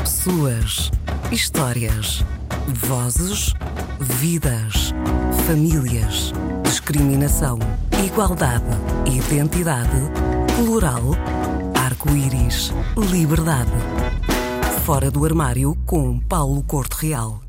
Pessoas, histórias, vozes, vidas, famílias, discriminação, igualdade, identidade, plural, arco-íris, liberdade. Fora do armário com Paulo Corte Real.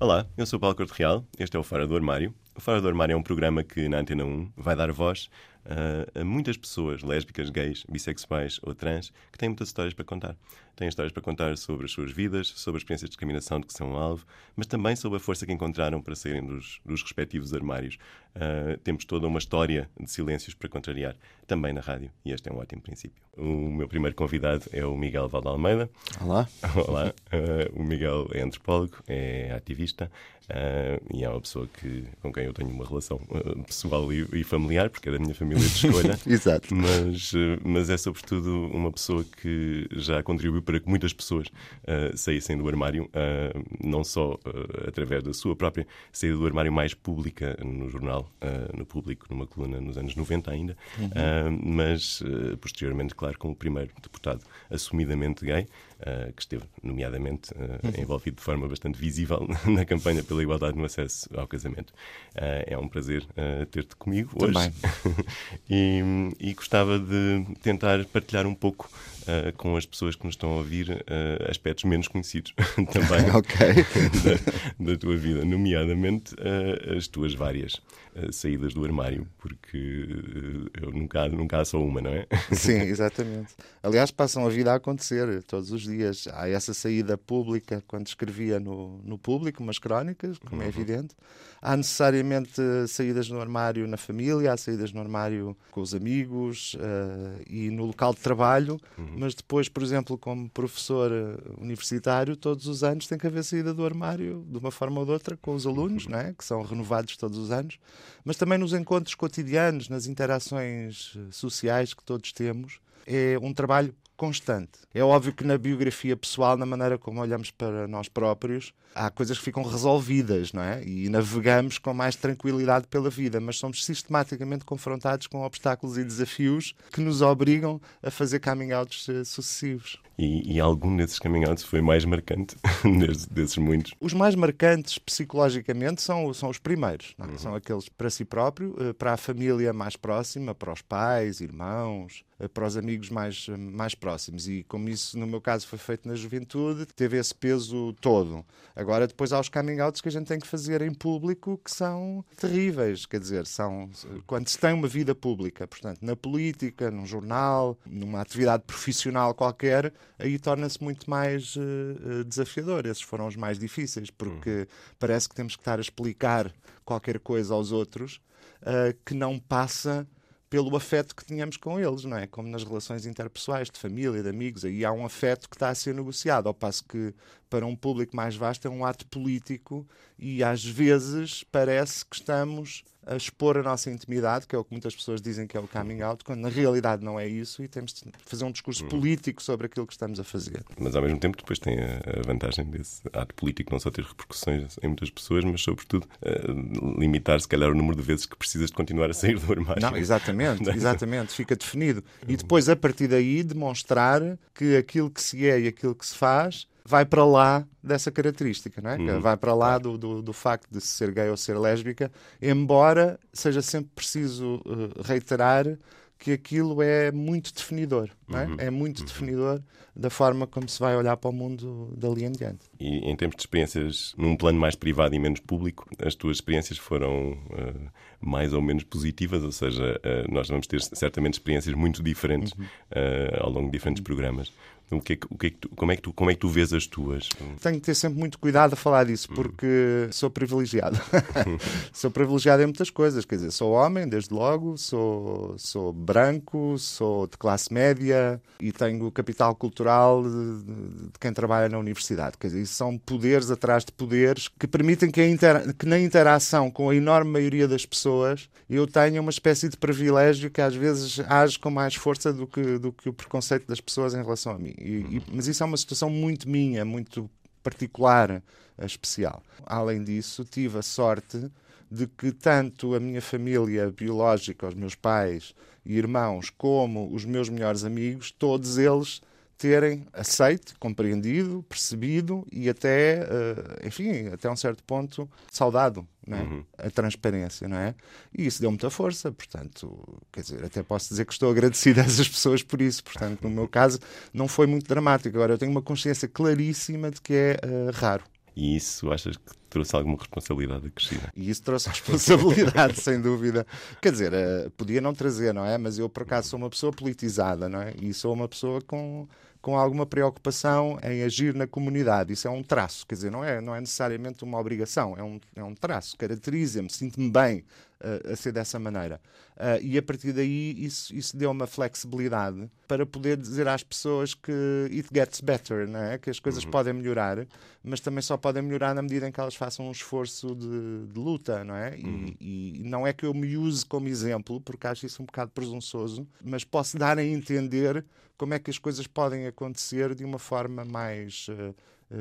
Olá, eu sou Paulo Corte Real, este é o Fora do Armário. O Fora do Armário é um programa que na Antena 1 vai dar voz uh, a muitas pessoas lésbicas, gays, bissexuais ou trans que têm muitas histórias para contar. Têm histórias para contar sobre as suas vidas, sobre as experiências de discriminação de que são alvo, mas também sobre a força que encontraram para saírem dos, dos respectivos armários. Uh, temos toda uma história de silêncios para contrariar, também na rádio, e este é um ótimo princípio. O meu primeiro convidado é o Miguel Valdalmeida. Olá. Olá. Uh, o Miguel é antropólogo, é ativista uh, e é uma pessoa que, com quem eu tenho uma relação pessoal e, e, familiar, porque é da minha família de escolha. Exato. Mas, mas é sobretudo uma pessoa que já contribuiu para que muitas pessoas uh, saíssem do armário, uh, não só uh, através da sua própria saída do armário mais pública no jornal, no público, numa coluna nos anos 90 ainda, uhum. mas posteriormente, claro, como o primeiro deputado assumidamente gay, que esteve, nomeadamente, uhum. envolvido de forma bastante visível na campanha pela igualdade no acesso ao casamento. é um prazer ter-te comigo Também. hoje. e, e gostava de tentar partilhar um pouco uh, com as pessoas que nos estão a ouvir uh, aspectos menos conhecidos também da, da, tua vida, nomeadamente uh, as tuas várias saídas do armário, porque eu nunca, nunca há só uma, não é? Sim, exatamente. Aliás, passam a vida a acontecer todos os dias. Há essa saída pública quando escrevia no, no público umas crónicas, como é uhum. é evidente. Há necessariamente saídas no armário na família, há saídas no armário com os amigos e no local de trabalho. Uhum mas depois, por exemplo, como professor eh, universitário, todos os anos tem que haver saída do armário, de uma forma ou de outra, com os alunos, não é? que são renovados todos os anos, mas também nos encontros cotidianos, nas interações eh, sociais que todos temos. É um trabalho constante. É óbvio que na biografia pessoal, na maneira como olhamos para nós próprios, há coisas que ficam resolvidas, não é? E navegamos com mais tranquilidade pela vida, mas somos sistematicamente confrontados com obstáculos e desafios que nos obrigam a fazer coming outs eh, sucessivos. E, e, algum desses coming foi mais marcante desses, desses, muitos? Os mais marcantes psicologicamente são, são os primeiros. É? Uhum. São aqueles para si próprio, eh, para a família mais próxima, para os pais, irmãos, eh, para os amigos mais, mais próximos. E como isso, no meu caso, foi feito na juventude, teve esse peso todo. Agora, depois há os coming outs que a gente tem que fazer em público que são terríveis. Quer dizer, são quando se tem uma vida pública, portanto, na política, num jornal, numa atividade profissional qualquer, aí torna-se muito mais uh, desafiador. Esses foram os mais difíceis, porque uhum. parece que temos que estar a explicar qualquer coisa aos outros uh, que não passa pelo afeto que tínhamos com eles, não é? Como nas relações interpessoais, de família, de amigos, aí há um afeto que está a ser negociado, ao passo que para um público mais vasto é um ato político e às vezes parece que estamos a expor a nossa intimidade, que é o que muitas pessoas dizem que é o coming out, quando na realidade não é isso e temos de fazer um discurso uhum. político sobre aquilo que estamos a fazer. Mas ao mesmo tempo depois tem a vantagem desse ato político não só ter repercussões em muitas pessoas, mas sobretudo uh, limitar se calhar o número de vezes que precisas de continuar a sair do armário. Não, exatamente, exatamente, fica definido. E depois a partir daí demonstrar que aquilo que se é e aquilo que se faz vai para lá dessa característica, não é? Uhum. Vai para lá do, do, do, facto de ser gay ou ser lésbica, embora seja sempre preciso uh, reiterar que aquilo é muito definidor, é? Uhum. é? muito uhum. definidor da forma como se vai olhar para o mundo dali em diante. E em termos de experiências, num plano mais privado e menos público, as tuas experiências foram uh, mais ou menos positivas, ou seja, uh, nós vamos ter certamente experiências muito diferentes uhum. uh, ao longo de diferentes programas. O que é que, o que é que tu, como, é que tu, como é que tu vês as tuas? Tenho que ter sempre muito cuidado a falar disso, hum. porque sou privilegiado. sou privilegiado em muitas coisas, quer dizer, sou homem, desde logo, sou, sou branco, sou de classe média e tenho capital cultural de, de quem trabalha na universidade. Quer dizer, são poderes atrás de poderes que permitem que, inter, que na interação com a enorme maioria das pessoas eu tenha uma espécie de privilégio que às vezes age com mais força do que, do que o preconceito das pessoas em relação a mim. E, e, mas isso é uma situação muito minha, muito particular, eh, especial. Além disso, tive a sorte de que tanto a minha família biológica, os meus pais e irmãos, como os meus melhores amigos, todos eles terem aceito, compreendido, percebido e até, uh, enfim, até um certo ponto saudado é? uhum. a transparência, não é? E isso deu muita força, portanto, quer dizer, até posso dizer que estou agradecido a essas pessoas por isso, portanto, no meu caso não foi muito dramático. Agora, eu tenho uma consciência claríssima de que é uh, raro. E isso achas que trouxe alguma responsabilidade acrescida? E isso trouxe responsabilidade, sem dúvida. Quer dizer, uh, podia não trazer, não é? Mas eu, por acaso, sou uma pessoa politizada, não é? E sou uma pessoa com com alguma preocupação em agir na comunidade. Isso é um traço, quer dizer, não é, não é necessariamente uma obrigação, é um, é um traço. Caracteriza-me, sinto-me bem a ser dessa maneira. Uh, e a partir daí isso, isso deu uma flexibilidade para poder dizer às pessoas que it gets better, não é? que as coisas uhum. podem melhorar, mas também só podem melhorar na medida em que elas façam um esforço de, de luta, não é? Uhum. E, e, não é que eu me use como exemplo, porque acho isso um bocado presunçoso, mas posso dar a entender como é que as coisas podem acontecer de uma forma mais uh,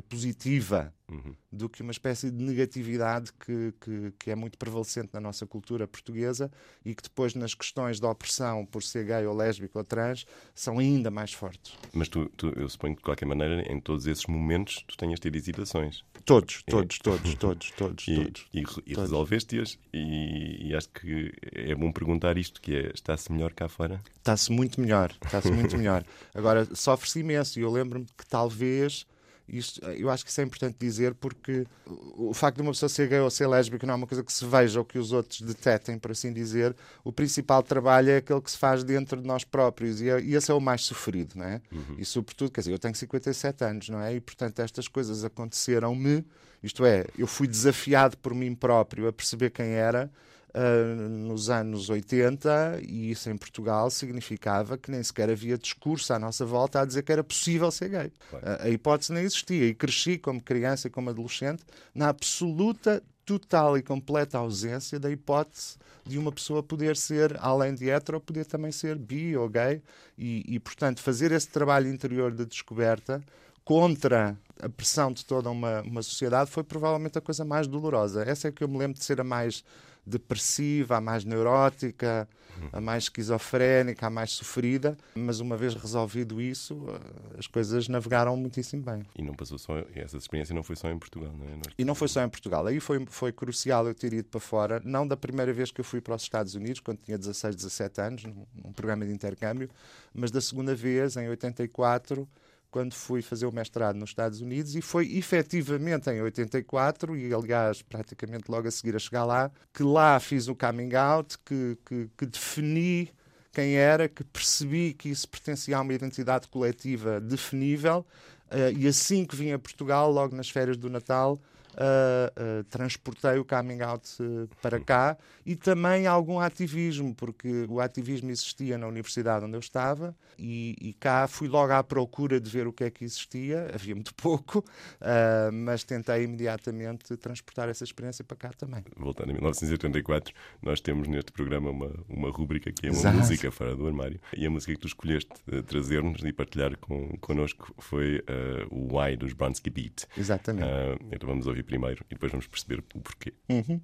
positiva uhum. do que uma espécie de negatividade que, que, que, é muito prevalecente na nossa cultura portuguesa e que depois nas questões da opressão por ser gay ou lésbico ou trans são ainda mais fortes. Mas tu, tu eu suponho que de qualquer maneira em todos esses momentos tu tenhas tido hesitações. Todos, é. todos, todos, todos, todos, e, todos. E, e resolveste-as e, e, acho que é bom perguntar isto, que é, está-se melhor cá fora? Está-se muito melhor, está-se muito melhor. Agora, sofre-se imenso e eu lembro-me que talvez isto, eu acho que isso é importante dizer porque o facto de uma pessoa ser gay ou ser lésbica não é uma coisa que se veja ou que os outros detetem, por assim dizer. O principal trabalho é aquele que se faz dentro de nós próprios e, é, e esse é o mais sofrido, não é? Uhum. E sobretudo, quer dizer, eu tenho 57 anos, não é? E portanto estas coisas aconteceram-me, isto é, eu fui desafiado por mim próprio a perceber quem era uh, nos anos 80 e isso em Portugal significava que nem sequer havia discurso à nossa volta a dizer que era possível ser gay. Uh, a hipótese nem existia e cresci como criança e como adolescente na absoluta total e completa ausência da hipótese de uma pessoa poder ser, além de hetero, poder também ser bi ou gay. E, e, portanto, fazer esse trabalho interior de descoberta contra a pressão de toda uma, uma sociedade foi provavelmente a coisa mais dolorosa. Essa é que eu me lembro de ser a mais depressiva, a mais neurótica, a mais esquizofrénica, a mais sofrida, mas uma vez resolvido isso, as coisas navegaram muitíssimo bem. E não passou só, essa experiência não foi só em Portugal, não é? E não foi só em Portugal. Aí foi, foi crucial eu ter ido para fora, não da primeira vez que eu fui para os Estados Unidos, quando tinha 16, 17 anos, num, num programa de intercâmbio, mas da segunda vez, em 84, quando fui fazer o mestrado nos Estados Unidos e foi efetivamente em 84 e aliás praticamente logo a seguir a chegar lá que lá fiz o coming out que, que, que defini quem era, que percebi que isso pertencia a uma identidade coletiva definível uh, e assim que vim a Portugal logo nas férias do Natal uh, uh, transportei o coming out uh, para cá e também algum ativismo, porque o ativismo existia na universidade onde eu estava e, e cá fui logo à procura de ver o que é que existia, havia muito pouco, mas tentei imediatamente transportar essa experiência para cá também. Voltando a 1984, nós temos neste programa uma, uma rúbrica que é uma Exato. música fora do armário e a música que tu escolheste trazer-nos e partilhar com, connosco foi o Why dos Bronsky Beat. Exatamente. então vamos ouvir primeiro e depois vamos perceber o porquê. Uhum.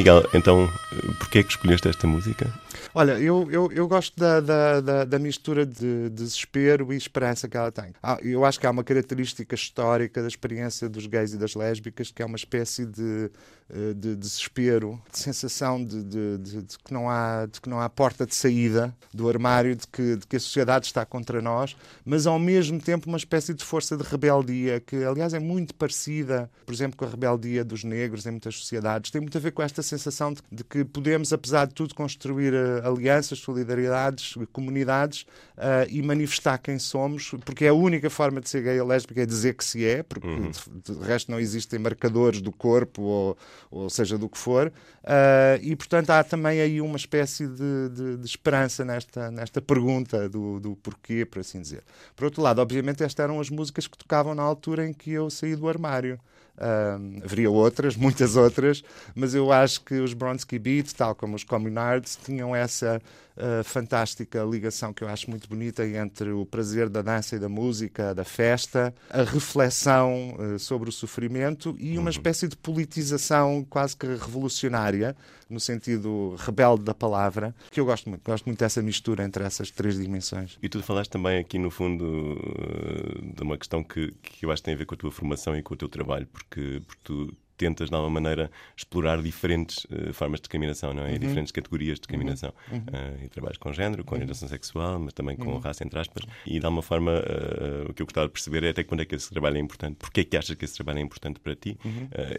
Miguel, então, porquê é que escolheste esta música? Olha, eu, eu, eu gosto da, da, da, da mistura de, desespero e esperança que ela tem. Ah, eu acho que há uma característica histórica da experiência dos gays e das lésbicas que é uma espécie de, de desespero, de sensação de, de, de, de, que não há, de que não há porta de saída do armário, de que, de que a sociedade está contra nós, mas ao mesmo tempo uma espécie de força de rebeldia, que aliás é muito parecida, por exemplo, com a rebeldia dos negros em muitas sociedades. Tem muito a ver com esta sensação de, que podemos, apesar de tudo, construir uh, alianças, solidariedades, comunidades uh, e manifestar quem somos, porque é a única forma de ser gay ou lésbica é dizer que se é, porque uhum. de, de resto não existem marcadores do corpo ou ou seja do que for, uh, e portanto há também aí uma espécie de, de, de esperança nesta, nesta pergunta do, do, porquê, por assim dizer. Por outro lado, obviamente, estas eram as músicas que tocavam na altura em que eu saí do armário. Uh, haveria outras, muitas outras, mas eu acho que os Bronsky Beats, tal como os Communards, tinham essa uh, fantástica ligação que eu acho muito bonita entre o prazer da dança e da música, da festa, a reflexão uh, sobre o sofrimento e uma uhum. espécie de politização quase que revolucionária, no sentido rebelde da palavra, que eu gosto muito. Gosto muito dessa mistura entre essas três dimensões. E tu falaste também aqui, no fundo, de uma questão que, que eu acho que tem a ver com a tua formação e com o teu trabalho, porque, porque tu tentas, de alguma maneira, explorar diferentes uh, formas de discriminação, não é? Uhum. E diferentes categorias de discriminação. Uhum. Uh, e trabalhas com género, com uhum. orientação sexual, mas também com uhum. raça, entre aspas. E, de alguma forma, uh, o que eu gostava de perceber é até quando é que esse trabalho é importante. Porquê é que achas que esse trabalho é importante para ti?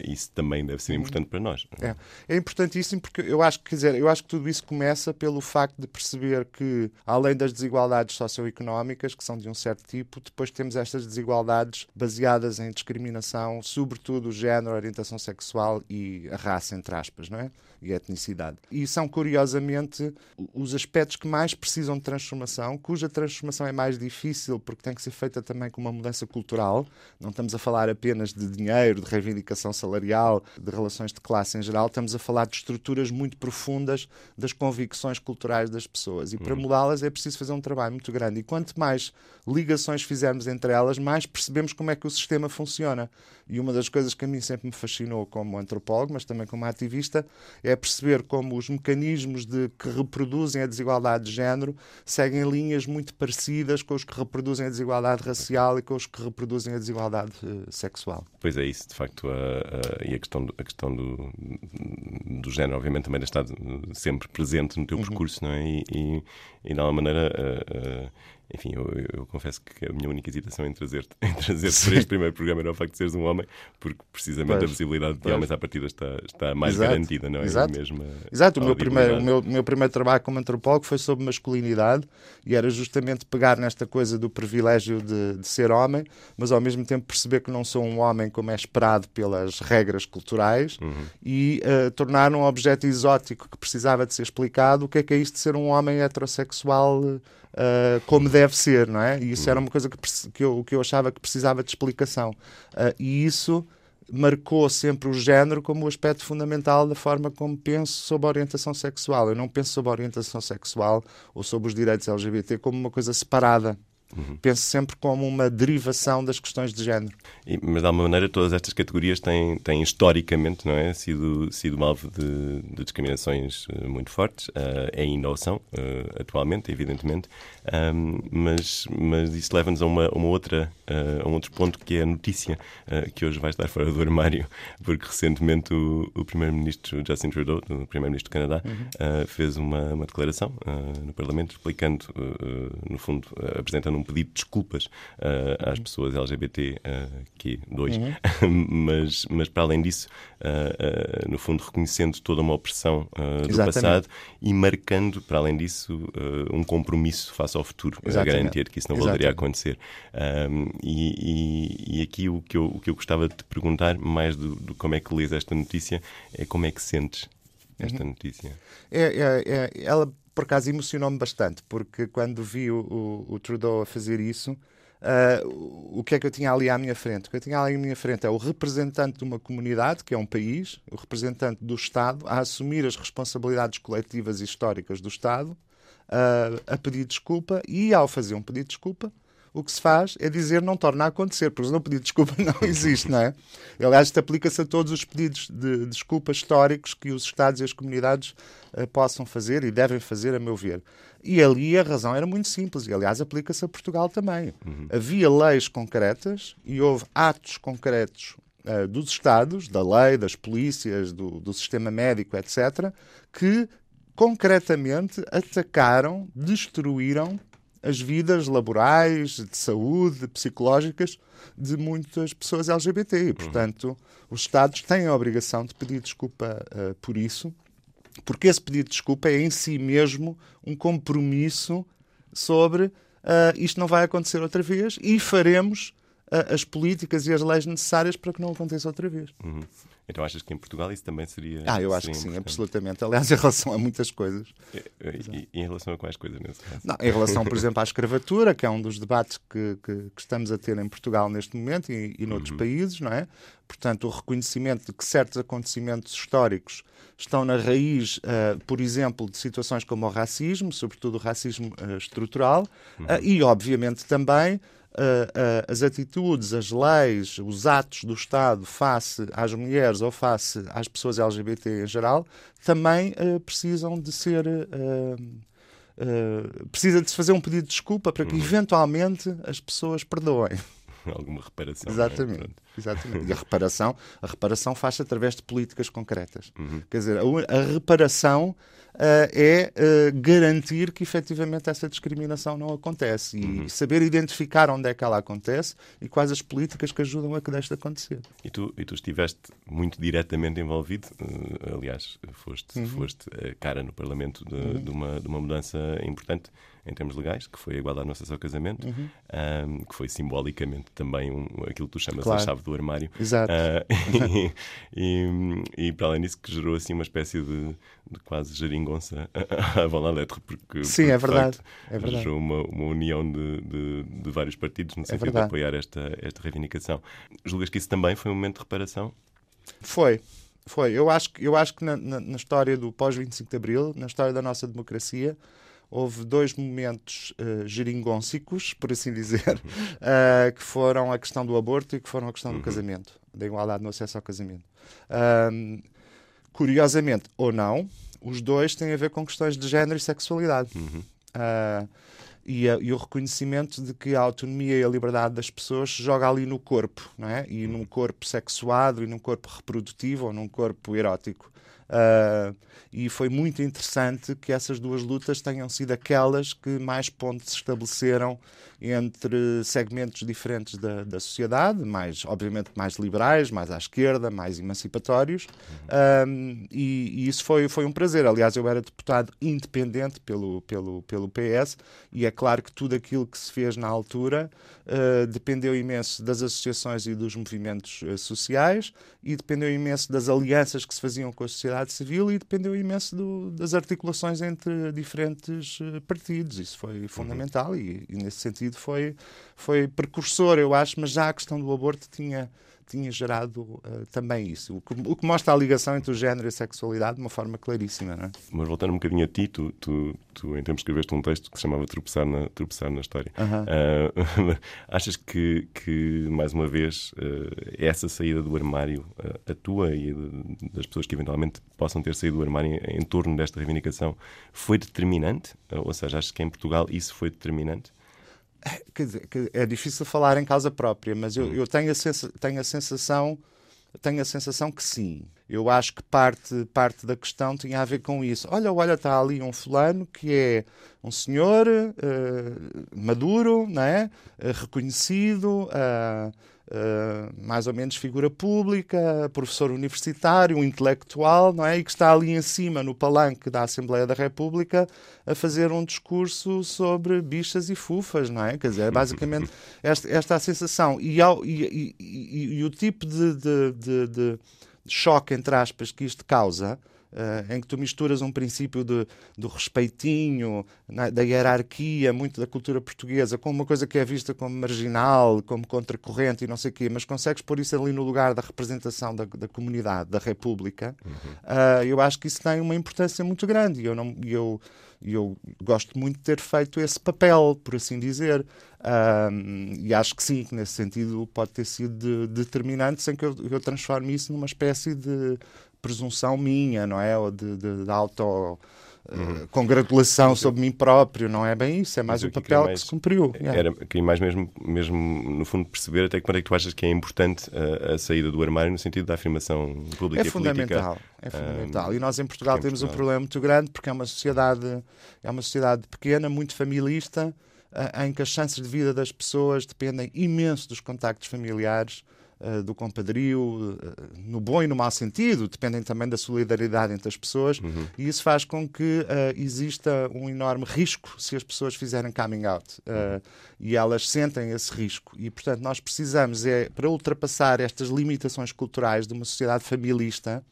Isso também deve ser importante para nós. É? é? é importantíssimo porque eu acho que, quer dizer, eu acho que tudo isso começa pelo facto de perceber que, além das desigualdades socioeconómicas, que são de um certo tipo, depois temos estas desigualdades baseadas em discriminação, sobretudo género, a orientação sexual e a raça, entre aspas, não é? e a etnicidade. E são, curiosamente, os aspectos que mais precisam de transformação, cuja transformação é mais difícil porque tem que ser feita também com uma mudança cultural. Não estamos a falar apenas de dinheiro, de reivindicação salarial, de relações de classe em geral, estamos a falar de estruturas muito profundas das convicções culturais das pessoas. E para uhum. mudá-las é preciso fazer um trabalho muito grande. E quanto mais ligações fizermos entre elas, mais percebemos como é que o sistema funciona. E uma das coisas que a mim sempre me fascinou como antropólogo, mas também como ativista, é perceber como os mecanismos de, que reproduzem a desigualdade de género seguem linhas muito parecidas com os que reproduzem a desigualdade racial e com os que reproduzem a desigualdade uh, sexual. Pois é isso, de facto, a, a, e a questão, do, a questão do, do género, obviamente, também estado sempre presente no teu uhum. percurso, não é? E, e, e de alguma maneira. Uh, enfim, eu, eu, confesso que a minha única hesitação em trazer-te trazer para este primeiro programa era o facto de seres um homem, porque precisamente pois, a visibilidade pois. de homens à partida está, está mais Exato. garantida, não é? Exato, mesmo Exato. o, meu primeiro, o meu, meu primeiro trabalho como antropólogo foi sobre masculinidade e era justamente pegar nesta coisa do privilégio de, de ser homem, mas ao mesmo tempo perceber que não sou um homem como é esperado pelas regras culturais uhum. e uh, tornar um objeto exótico que precisava de ser explicado o que é que é isto de ser um homem heterossexual. Uh, como deve ser, não é? E isso era uma coisa que, que, eu, que eu achava que precisava de explicação. Uh, e isso marcou sempre o género como o aspecto fundamental da forma como penso sobre a orientação sexual. Eu não penso sobre a orientação sexual ou sobre os direitos LGBT como uma coisa separada. Uhum. Penso sempre como uma derivação das questões de género. E, mas, de alguma maneira, todas estas categorias têm, têm historicamente não é, sido, sido alvo de, de discriminações uh, muito fortes. Uh, ainda o são, uh, atualmente, evidentemente. Um, mas, mas isso leva-nos a, uma, uma outra, a um outro ponto que é a notícia que hoje vai estar fora do armário, porque recentemente o, o Primeiro-Ministro Justin Trudeau, o Primeiro-Ministro do Canadá, uhum. fez uma, uma declaração no Parlamento explicando, no fundo, apresentando um pedido de desculpas uh, às uhum. pessoas LGBT uh, que dois, uhum. mas, mas para além disso, uh, no fundo reconhecendo toda uma opressão do passado e marcando, para além disso, um compromisso face ao futuro, a garantir que isso não voltaria a acontecer. E, e, e, aqui o que, eu, o que eu gostava de te perguntar, mais do, do como é que lês esta notícia, é como é que sentes esta uhum. notícia? É, é, é, ela por acaso emocionou-me bastante, porque quando vi o, o, o Trudeau a fazer isso, uh, o que é que eu tinha ali à minha frente? O que eu tinha ali à minha frente é o representante de uma comunidade, que é um país, o representante do Estado, a assumir as responsabilidades coletivas e históricas do Estado, uh, a pedir desculpa e, ao fazer um pedido de desculpa, o que se faz é dizer não torna a acontecer, porque não pedido de desculpa não existe, não é? Aliás, isto aplica-se a todos os pedidos de desculpa históricos que os Estados e as comunidades uh, possam fazer e devem fazer, a meu ver. E ali a razão era muito simples, e aliás aplica-se a Portugal também. Uhum. Havia leis concretas e houve atos concretos uh, dos Estados, da lei, das polícias, do, do sistema médico, etc., que concretamente atacaram, destruíram as vidas laborais, de saúde, psicológicas de muitas pessoas LGBT. E, portanto, os Estados têm a obrigação de pedir desculpa uh, por isso, porque esse pedido de desculpa é em si mesmo um compromisso sobre uh, isto não vai acontecer outra vez e faremos uh, as políticas e as leis necessárias para que não aconteça outra vez. Uhum. Então achas que em Portugal isso também seria. Ah, eu acho que sim, absolutamente. Aliás, em relação a muitas coisas. E, e, e, em relação a quais coisas nesse caso? Não, em relação, por exemplo, à escravatura, que é um dos debates que, que, que estamos a ter em Portugal neste momento e, e noutros uhum. países, não é? Portanto, o reconhecimento de que certos acontecimentos históricos estão na raiz, uh, por exemplo, de situações como o racismo, sobretudo o racismo uh, estrutural, uhum. uh, e, obviamente, também uh, uh, as atitudes, as leis, os atos do Estado face às mulheres ou face às pessoas LGBT em geral também uh, precisam de ser. precisa de se fazer um pedido de desculpa para que, uhum. eventualmente, as pessoas perdoem. alguma reparação. É? Exatamente. Exatamente. E a reparação, a reparação faz-se através de políticas concretas. Uhum. Quer dizer, a, a reparação é uh, garantir que efetivamente essa discriminação não acontece e uhum. saber identificar onde é que ela acontece e quais as políticas que ajudam a que deixe de acontecer. E tu, e tu estiveste muito diretamente envolvido, uh, aliás, foste, uhum. foste cara no Parlamento de, uhum. de, uma, de uma mudança importante em termos legais, que foi a igualdade no acesso ao casamento, uhum. um, que foi simbolicamente também um, aquilo que tu chamas claro. a chave do armário. Exato. Uh, e, e, e, para além disso, que gerou assim uma espécie de, de quase geringonça à Van Lettre, porque, Sim, porque, é verdade. Facto, é verdade. gerou uma, uma união de, de, de, vários partidos no é sentido é de apoiar esta, esta reivindicação. Julgas que isso também foi um momento de reparação? Foi. Foi. Eu acho, eu acho que na, na, na história do pós-25 de Abril, na história da nossa democracia, houve dois momentos uh, geringoncicos, por assim dizer, uh, que foram a questão do aborto e que foram a questão do uhum. casamento, da igualdade no acesso ao casamento. Um, curiosamente, ou não, os dois têm a ver com questões de género e sexualidade. Uhum. Uh, e, a, e, o reconhecimento de que a autonomia e a liberdade das pessoas se joga ali no corpo, não é? E num corpo sexuado, e num corpo reprodutivo, ou num corpo erótico. Uh, e foi muito interessante que essas duas lutas tenham sido aquelas que mais pontos se estabeleceram entre segmentos diferentes da, da sociedade, mais, obviamente, mais liberais, mais à esquerda, mais emancipatórios, um, e, e, isso foi, foi um prazer. Aliás, eu era deputado independente pelo, pelo, pelo PS, e é claro que tudo aquilo que se fez na altura uh, dependeu imenso das associações e dos movimentos uh, sociais, e dependeu imenso das alianças que se faziam com a sociedade civil, e dependeu imenso do, das articulações entre diferentes uh, partidos. Isso foi fundamental, uhum. e, e nesse sentido sentido foi, foi precursor, eu acho, mas já a questão do aborto tinha, tinha gerado uh, também isso. O que, o que, mostra a ligação entre o género e a sexualidade de uma forma claríssima. Não é? Mas voltando um bocadinho a ti, tu, tu, tu em termos escreveste um texto que se chamava Tropeçar na, tropeçar na História. Uh, achas que, que, mais uma vez, uh, essa saída do armário, a tua e das pessoas que eventualmente possam ter saído do armário em, em torno desta reivindicação, foi determinante? ou seja, achas que em Portugal isso foi determinante? Quer dizer, é difícil falar em causa própria, mas eu, hum. eu tenho, a tenho a sensação tenho a sensação que sim. Eu acho que parte, parte da questão tinha a ver com isso. Olha, olha, está ali um fulano que é um senhor uh, maduro, não é? Uh, reconhecido, uh, Uh, mais ou menos figura pública, professor universitário, um intelectual, não é? E que está ali em cima, no palanque da Assembleia da República, a fazer um discurso sobre bichas e fufas, não é? Quer dizer, é basicamente esta, esta a sensação. E, ao, e, e, e o tipo de, de, de, de, choque, entre aspas, que isto causa uh, em que tu misturas um princípio de, do respeitinho, na, da hierarquia, muito da cultura portuguesa, com uma coisa que é vista como marginal, como contracorrente e não sei o quê, mas consegues pôr isso ali no lugar da representação da, da comunidade, da República, uhum. uh, eu acho que isso tem uma importância muito grande. E eu, não, eu, eu gosto muito de ter feito esse papel, por assim dizer. Uh, e acho que sim, que nesse sentido pode ter sido de, determinante, sem que eu, eu transforme isso numa espécie de presunção minha, não é? Ou de, de, de auto. Uh, congratulação sobre mim próprio, não é bem isso, é mais o papel que, mais, que se cumpriu. Era, queria mais mesmo, mesmo, no fundo, perceber até que quando é que tu achas que é importante a, a saída do armário no sentido da afirmação pública é e fundamental, política. É fundamental. e nós em Portugal temos Portugal. um problema muito grande porque é uma sociedade, é uma sociedade pequena, muito familista, em que as chances de vida das pessoas dependem imenso dos contactos familiares eh, do compadrio, eh, no bom e no mau sentido, dependem também da solidariedade entre as pessoas, uhum. e isso faz com que uh, exista um enorme risco se as pessoas fizerem coming out. Uh, e elas sentem esse risco. E, portanto, nós precisamos, é, para ultrapassar estas limitações culturais de uma sociedade familista,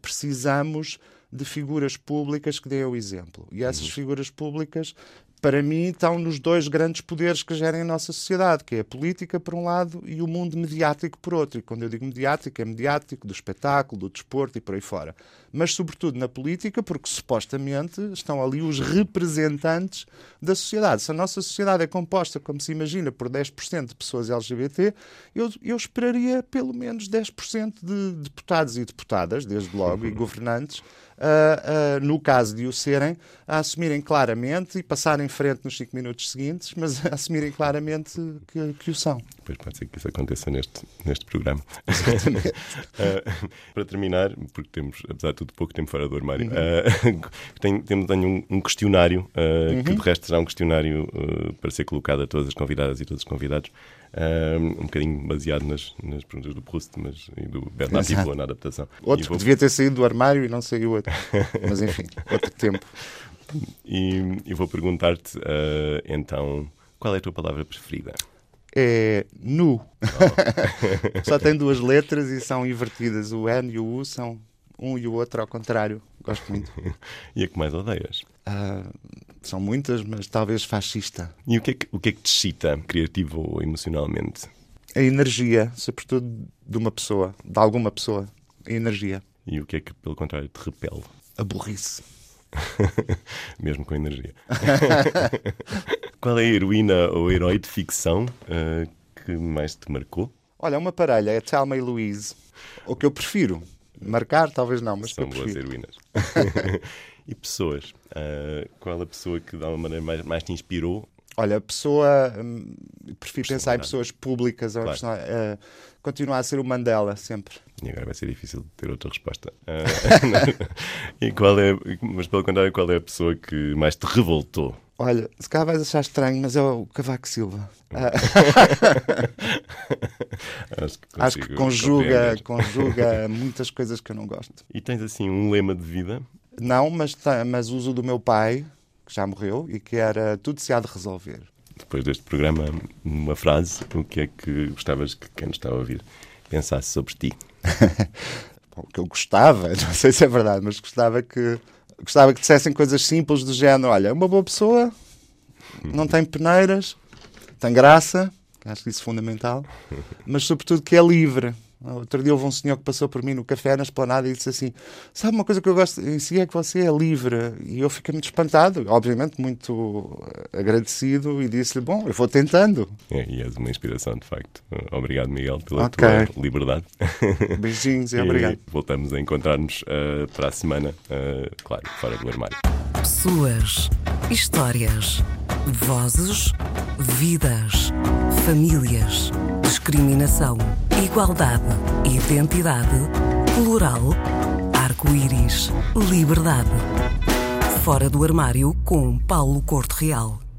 precisamos de figuras públicas que deem o exemplo. E essas uhum. figuras públicas para mim, estão nos dois grandes poderes que gerem a nossa sociedade, que é a política, por um lado, e o mundo mediático, por outro. E quando eu digo mediático, é mediático do espetáculo, do desporto e por aí fora. Mas, sobretudo, na política, porque supostamente estão ali os representantes da sociedade. Se a nossa sociedade é composta, como se imagina, por 10% de pessoas LGBT, eu, eu esperaria pelo menos 10% de deputados e deputadas, desde logo, e governantes, uh, uh, no caso de o serem, a assumirem claramente e passarem em frente nos 5 minutos seguintes, mas a assumirem claramente que, que o são. Pois pode ser que isso aconteça neste, neste programa. uh, para terminar, porque temos, apesar de tudo, pouco tempo fora do armário, uhum. tenho, tenho, tenho um, um questionário, uhum. que de resto será um questionário para ser colocado a todas as convidadas e todos os convidados um bocadinho baseado nas, nas perguntas do Proust mas, e do Bernard Pivot na adaptação. Outro vou... que devia ter saído do armário e não saiu outro. mas enfim, outro tempo. E, e vou perguntar-te uh, então qual é a tua palavra preferida? É nu. Oh. Só tem duas letras e são invertidas. O N e o U são um e o outro ao contrário. Gosto muito. e a que mais odeias? Uh, são muitas, mas talvez fascista. E o que, é que, o que é que te excita, criativo ou emocionalmente? A energia, sobretudo de uma pessoa, de alguma pessoa. A energia. E o que é que, pelo contrário, te repele? A burrice. Mesmo com energia. Qual é a heroína ou herói de ficção uh, que mais te marcou? Olha, uma parelha, é Thelma e Louise. O que eu prefiro. Marcar, talvez não, mas São boas heroínas. e pessoas? Uh, qual a pessoa que, de alguma maneira, mais, mais te inspirou? Olha, a pessoa. Hum, prefiro pensar em pessoas públicas. Claro. Uh, continua a ser o Mandela, sempre. E agora vai ser difícil ter outra resposta. Uh, e qual é. Mas, pelo contrário, qual é a pessoa que mais te revoltou? Olha, se calhar vais achar estranho, mas é o Cavaco Silva. Acho que, Acho que conjuga, conjuga muitas coisas que eu não gosto. E tens assim um lema de vida? Não, mas, mas uso do meu pai, que já morreu, e que era tudo se há de resolver. Depois deste programa, uma frase, o que é que gostavas que quem nos está a ouvir pensasse sobre ti? Bom, o que eu gostava, não sei se é verdade, mas gostava que gostava que dissessem coisas simples do género: olha, é uma boa pessoa, não tem peneiras, tem graça, acho que isso é fundamental, mas sobretudo que é livre. Outro dia houve um senhor que passou por mim no café na esplanada e disse assim: Sabe uma coisa que eu gosto em si é que você é livre. E eu fiquei muito espantado, obviamente muito agradecido, e disse-lhe: Bom, eu vou tentando. É, e és uma inspiração, de facto. Obrigado, Miguel, pela okay. tua liberdade. Beijinhos e, e obrigado. Voltamos a encontrar-nos uh, para a semana, uh, claro, fora do armário. Pessoas, histórias, vozes, vidas, famílias, discriminação Igualdade, identidade, plural, arco-íris, liberdade. Fora do armário com Paulo Corte Real.